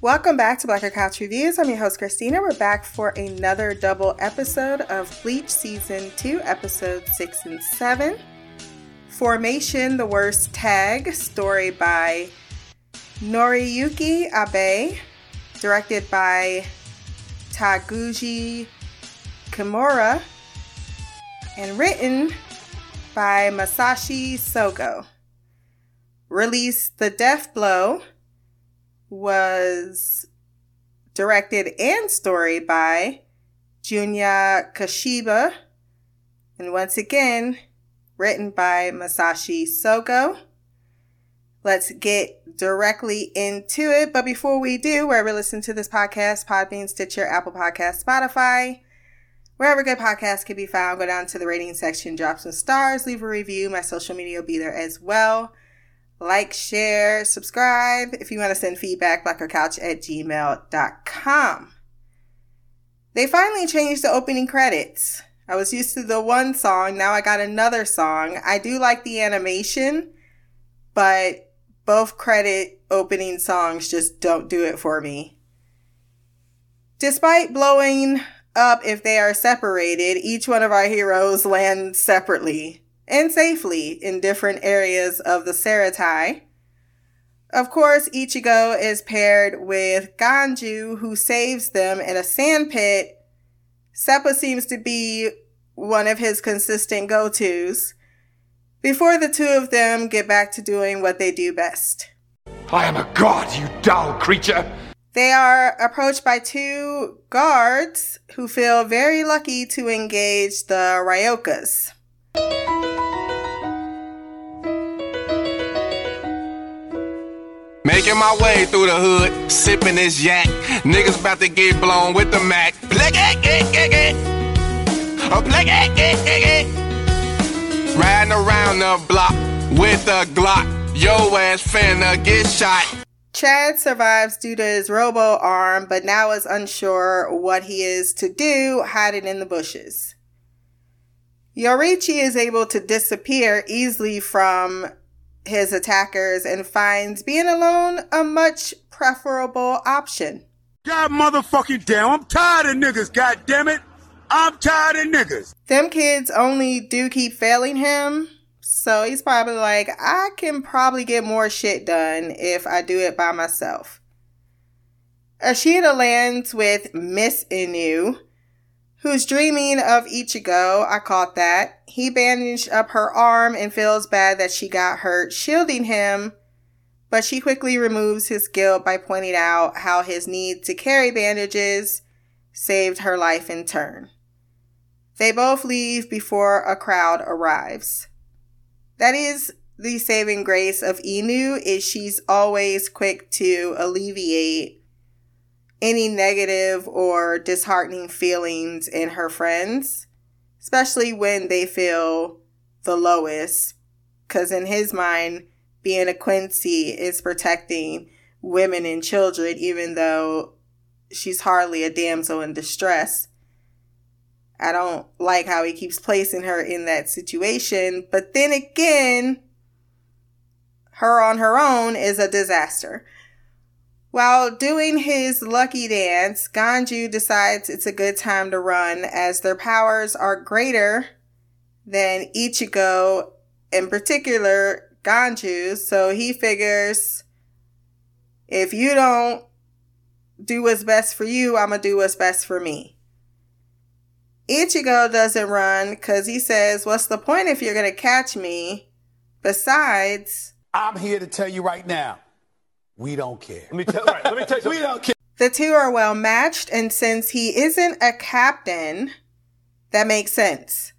Welcome back to Black Girl Couch Reviews. I'm your host, Christina. We're back for another double episode of Bleach Season 2, Episodes 6 and 7. Formation, the Worst Tag, story by Noriyuki Abe, directed by Taguchi Kimura, and written by Masashi Sogo. Release The Death Blow was directed and story by Junya Kashiba, and once again, written by Masashi Sogo. Let's get directly into it. But before we do, wherever you listen to this podcast, Podbean, Stitcher, Apple Podcast, Spotify, wherever good podcasts can be found, go down to the rating section, drop some stars, leave a review. My social media will be there as well. Like, share, subscribe. If you want to send feedback, blackgirlcouch at gmail.com. They finally changed the opening credits. I was used to the one song, now I got another song. I do like the animation, but both credit opening songs just don't do it for me. Despite blowing up if they are separated, each one of our heroes lands separately and safely in different areas of the Seireitei. Of course, Ichigo is paired with Ganju, who saves them in a sand pit. Seppa seems to be one of his consistent go tos before the two of them get back to doing what they do best. I am a god, you dull creature! They are approached by two guards who feel very lucky to engage the Ryokas. Making my way through the hood, sipping this yak. Niggas about to get blown with the Mac. Riding around the block with a Glock. Yo ass finna get shot. Chad survives due to his robo arm, but now is unsure what he is to do, hiding in the bushes. Yoruichi is able to disappear easily from his attackers and finds being alone a much preferable option. God motherfucking damn, I'm tired of niggas, god damn it. I'm tired of niggas. Them kids only do keep failing him. So he's probably like, I can probably get more shit done if I do it by myself. Ishida lands with Miss Inoue, who's dreaming of Ichigo. I caught that. He bandaged up her arm and feels bad that she got hurt, shielding him, but she quickly removes his guilt by pointing out how his need to carry bandages saved her life in turn. They both leave before a crowd arrives. That is the saving grace of Inoue is she's always quick to alleviate any negative or disheartening feelings in her friends, especially when they feel the lowest. Because in his mind, being a Quincy is protecting women and children, even though she's hardly a damsel in distress. I don't like how he keeps placing her in that situation. But then again, her on her own is a disaster. While doing his lucky dance, Ganju decides it's a good time to run as their powers are greater than Ichigo, in particular Ganju's. So he figures if you don't do what's best for you, I'm going to do what's best for me. Ichigo doesn't run because he says, What's the point if you're going to catch me? Besides, I'm here to tell you right now, we don't care. Let me tell, right, let me tell you We don't care. the two are well matched, and since he isn't a captain, that makes sense.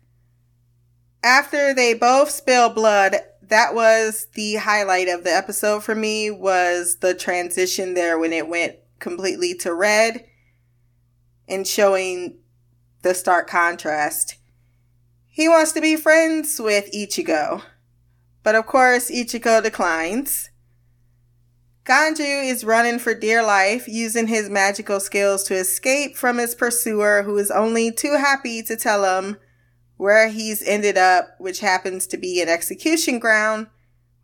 After they both spill blood, that was the highlight of the episode for me was the transition there when it went completely to red and showing the stark contrast. He wants to be friends with Ichigo, but of course, Ichigo declines. Ganju is running for dear life, using his magical skills to escape from his pursuer, who is only too happy to tell him where he's ended up, which happens to be an execution ground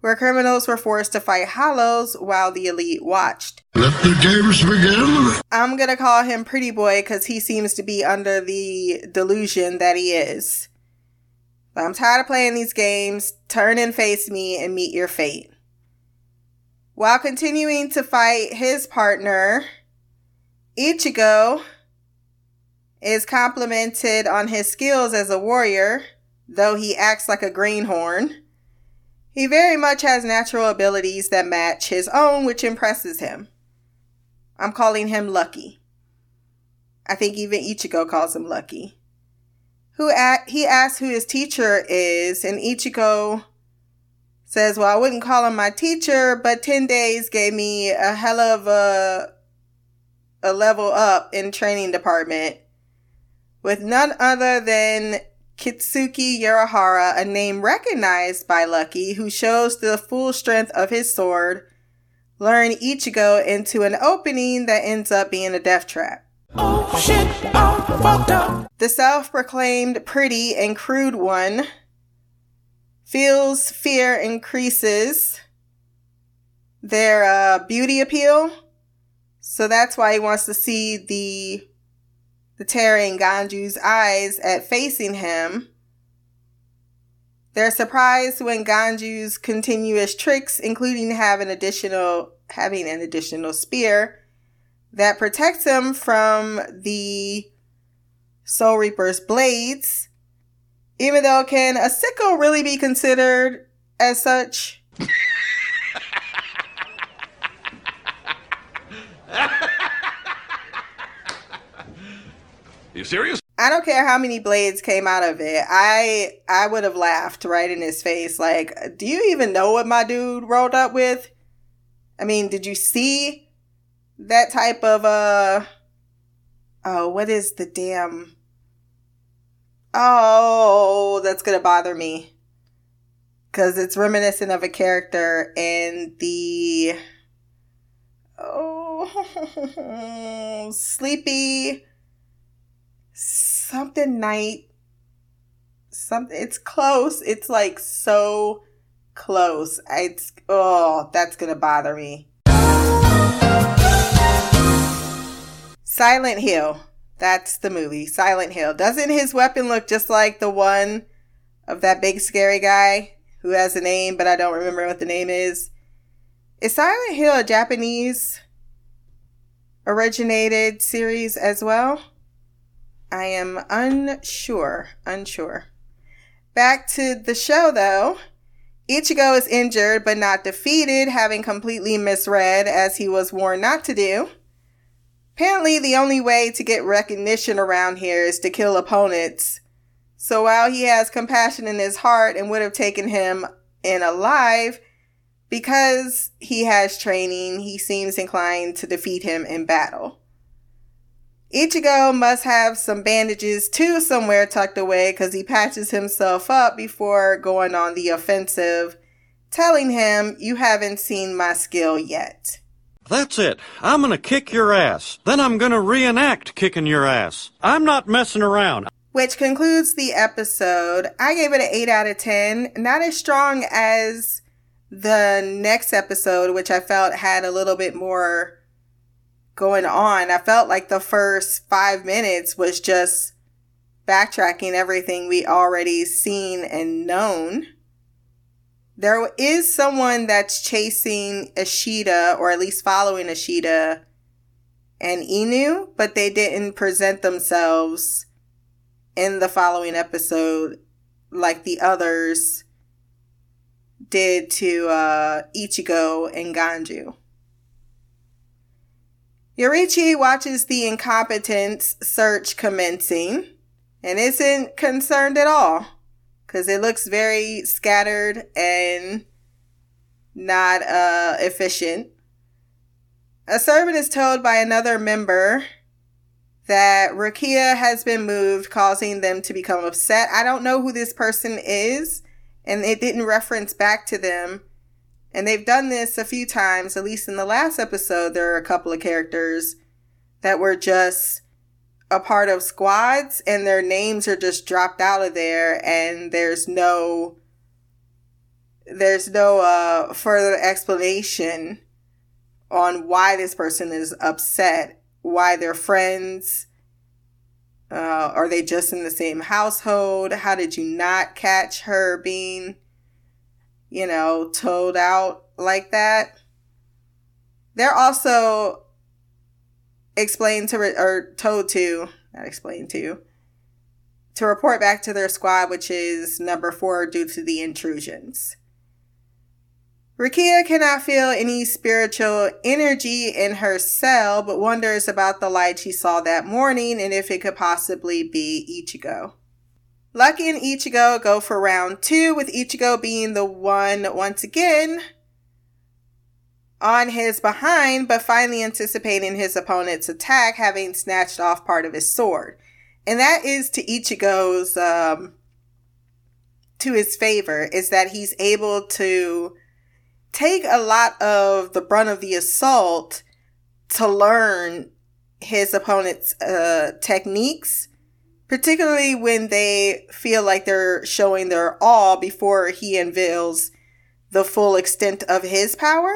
where criminals were forced to fight hollows while the elite watched. Let the games begin. I'm gonna call him Pretty Boy because he seems to be under the delusion that he is. But I'm tired of playing these games. Turn and face me and meet your fate. While continuing to fight his partner, Ichigo is complimented on his skills as a warrior, though he acts like a greenhorn. He very much has natural abilities that match his own, which impresses him. I'm calling him Lucky. I think even Ichigo calls him Lucky. Who a- he asks who his teacher is, and Ichigo says, "Well, I wouldn't call him my teacher, but ten days gave me a hell of a a level up in training department with none other than Kisuke Urahara, a name recognized by Lucky, who shows the full strength of his sword." Luring Ichigo into an opening that ends up being a death trap. Oh shit, I'm fucked up. The self proclaimed pretty and crude one feels fear increases their uh, beauty appeal. So that's why he wants to see the the tearing Ganju's eyes at facing him. They're surprised when Ganju's continuous tricks, including having additional having an additional spear that protects him from the Soul Reaper's blades. Even though can a sickle really be considered as such? You serious? I don't care how many blades came out of it. I I would have laughed right in his face. Like, do you even know what my dude rolled up with? I mean, did you see that type of uh oh, what is the damn Oh, that's gonna bother me. Cause it's reminiscent of a character in the oh sleepy something night. Something it's close. It's like so close. It's oh that's gonna bother me. Silent hill that's the movie silent hill doesn't his weapon look just like the one of that big scary guy who has a name but i don't remember what the name is is silent hill a japanese originated series as well I am unsure. Unsure. Back to the show though. Ichigo is injured but not defeated, having completely misread as he was warned not to do. Apparently, the only way to get recognition around here is to kill opponents. So while he has compassion in his heart and would have taken him in alive, because he has training, he seems inclined to defeat him in battle. Ichigo must have some bandages too somewhere tucked away because he patches himself up before going on the offensive, telling him, You haven't seen my skill yet. That's it. I'm gonna kick your ass. Then I'm gonna reenact kicking your ass. I'm not messing around. Which concludes the episode. I gave it an 8 out of 10. Not as strong as the next episode, which I felt had a little bit more going on. I felt like the first five minutes was just backtracking everything we already seen and known. There is someone that's chasing Ishida, or at least following Ishida and Inoue, but they didn't present themselves in the following episode like the others did to uh, Ichigo and Ganju. Yoruichi watches the incompetence search commencing and isn't concerned at all because it looks very scattered and not uh, efficient. A servant is told by another member that Rukia has been moved, causing them to become upset. I don't know who this person is, and it didn't reference back to them. And they've done this a few times, at least in the last episode, there are a couple of characters that were just a part of squads and their names are just dropped out of there and there's no there's no uh, further explanation on why this person is upset, why they're friends. Uh, are they just in the same household? How did you not catch her being, you know, told out like that? They're also explained to, re- or told to, not explained to, to report back to their squad, which is number four due to the intrusions. Rukia cannot feel any spiritual energy in her cell, but wonders about the light she saw that morning and if it could possibly be Ichigo. Lucky and Ichigo go for round two, with Ichigo being the one once again on his behind, but finally anticipating his opponent's attack, having snatched off part of his sword. And that is to Ichigo's, um, to his favor, is that he's able to take a lot of the brunt of the assault to learn his opponent's uh, techniques, particularly when they feel like they're showing their all before he unveils the full extent of his power.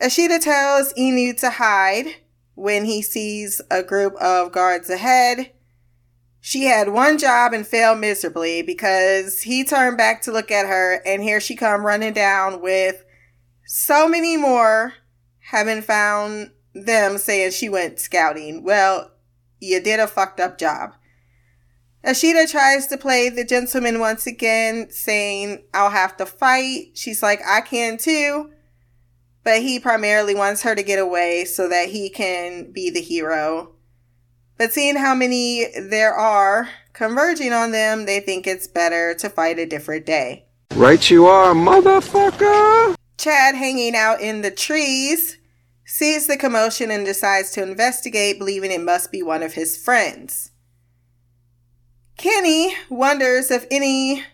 Ishida tells Inoue to hide when he sees a group of guards ahead. She had one job and failed miserably because he turned back to look at her and here she come running down with so many more having found them saying she went scouting. Well, you did a fucked up job. Ishida tries to play the gentleman once again, saying, I'll have to fight. She's like, I can too. But he primarily wants her to get away so that he can be the hero. But seeing how many there are converging on them, they think it's better to fight a different day. Right you are, motherfucker! Chad, hanging out in the trees, sees the commotion and decides to investigate, believing it must be one of his friends. Kenny wonders if any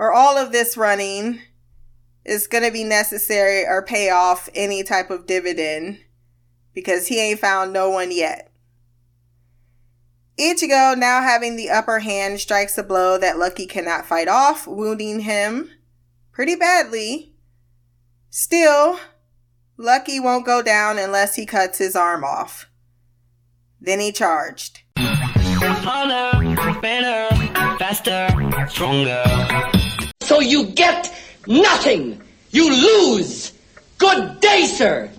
or all of this running is going to be necessary or pay off any type of dividend because he ain't found no one yet. Ichigo, now having the upper hand, strikes a blow that Lucky cannot fight off, wounding him pretty badly. Still, Lucky won't go down unless he cuts his arm off. Then he charged. Harder, better, faster, stronger. So you get nothing! You lose! Good day, sir!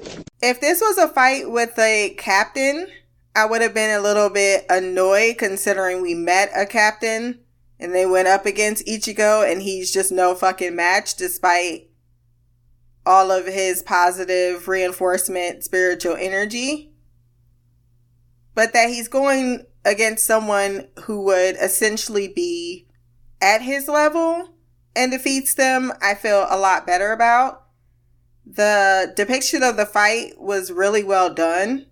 If this was a fight with a captain, I would have been a little bit annoyed considering we met a captain and they went up against Ichigo and he's just no fucking match despite all of his positive reinforcement spiritual energy. But that he's going against someone who would essentially be at his level and defeats them, I feel a lot better about. The depiction of the fight was really well done.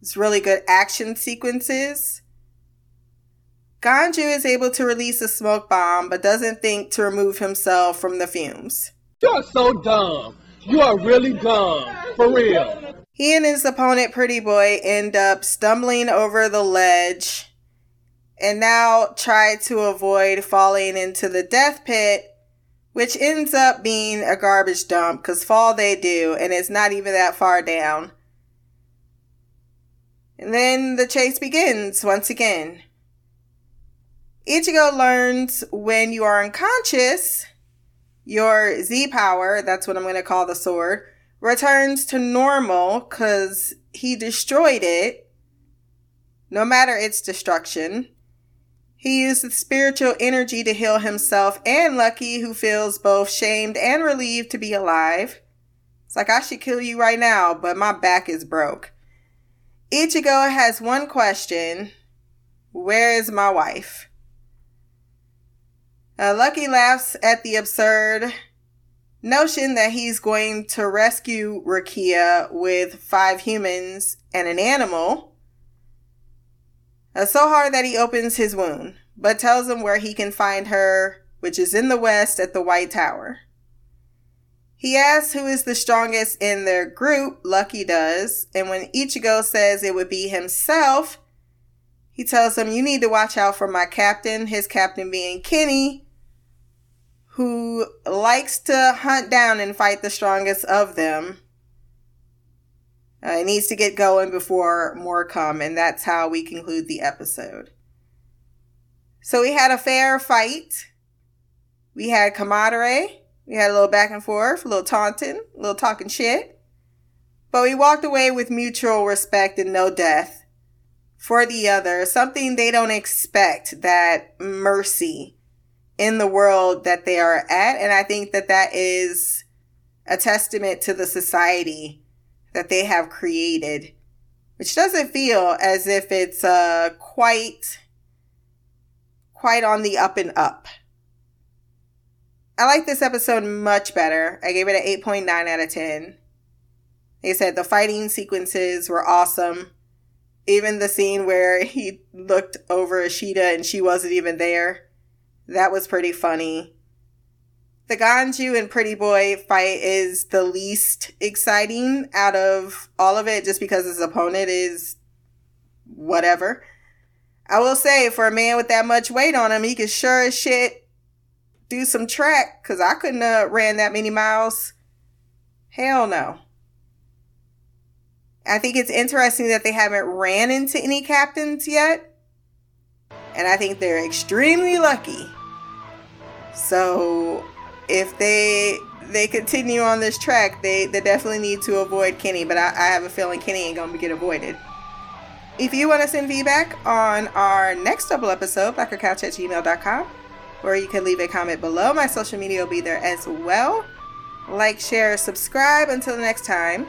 It's really good action sequences. Ganju is able to release a smoke bomb, but doesn't think to remove himself from the fumes. You're so dumb. You are really dumb. For real. He and his opponent, Pretty Boy, end up stumbling over the ledge and now try to avoid falling into the death pit, which ends up being a garbage dump because fall they do, and it's not even that far down. And then the chase begins once again. Ichigo learns when you are unconscious, your Z power, that's what I'm going to call the sword, returns to normal because he destroyed it, no matter its destruction. He used the spiritual energy to heal himself and Lucky, who feels both shamed and relieved to be alive. It's like, I should kill you right now, but my back is broke. Ichigo has one question Where is my wife? Uh, Lucky laughs at the absurd notion that he's going to rescue Rukia with five humans and an animal. Uh, so hard that he opens his wound, but tells him where he can find her, which is in the west at the White Tower. He asks who is the strongest in their group, Lucky does, and when Ichigo says it would be himself, he tells him, You need to watch out for my captain, his captain being Kenny, who likes to hunt down and fight the strongest of them. Uh, it needs to get going before more come, and that's how we conclude the episode. So we had a fair fight. We had camaraderie. We had a little back and forth, a little taunting, a little talking shit. But we walked away with mutual respect and no death for the other, something they don't expect that mercy in the world that they are at. And I think that that is a testament to the society that they have created, which doesn't feel as if it's uh, quite, quite on the up and up. I like this episode much better. I gave it an 8.9 out of 10. They said the fighting sequences were awesome. Even the scene where he looked over Ishida and she wasn't even there. That was pretty funny. The Ganju and Pretty Boy fight is the least exciting out of all of it just because his opponent is whatever. I will say, for a man with that much weight on him, he could sure as shit do some track because I couldn't have ran that many miles. Hell no. I think it's interesting that they haven't ran into any captains yet. And I think they're extremely lucky. So if they they continue on this track, they, they definitely need to avoid Kenny, but I, I have a feeling Kenny ain't gonna get avoided. If you want to send feedback on our next double episode, blackgirlcouch at gmail.com, or you can leave a comment below. My social media will be there as well. Like, share, subscribe. Until the next time,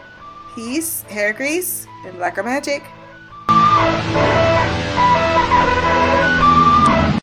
peace, hair grease, and black girl magic.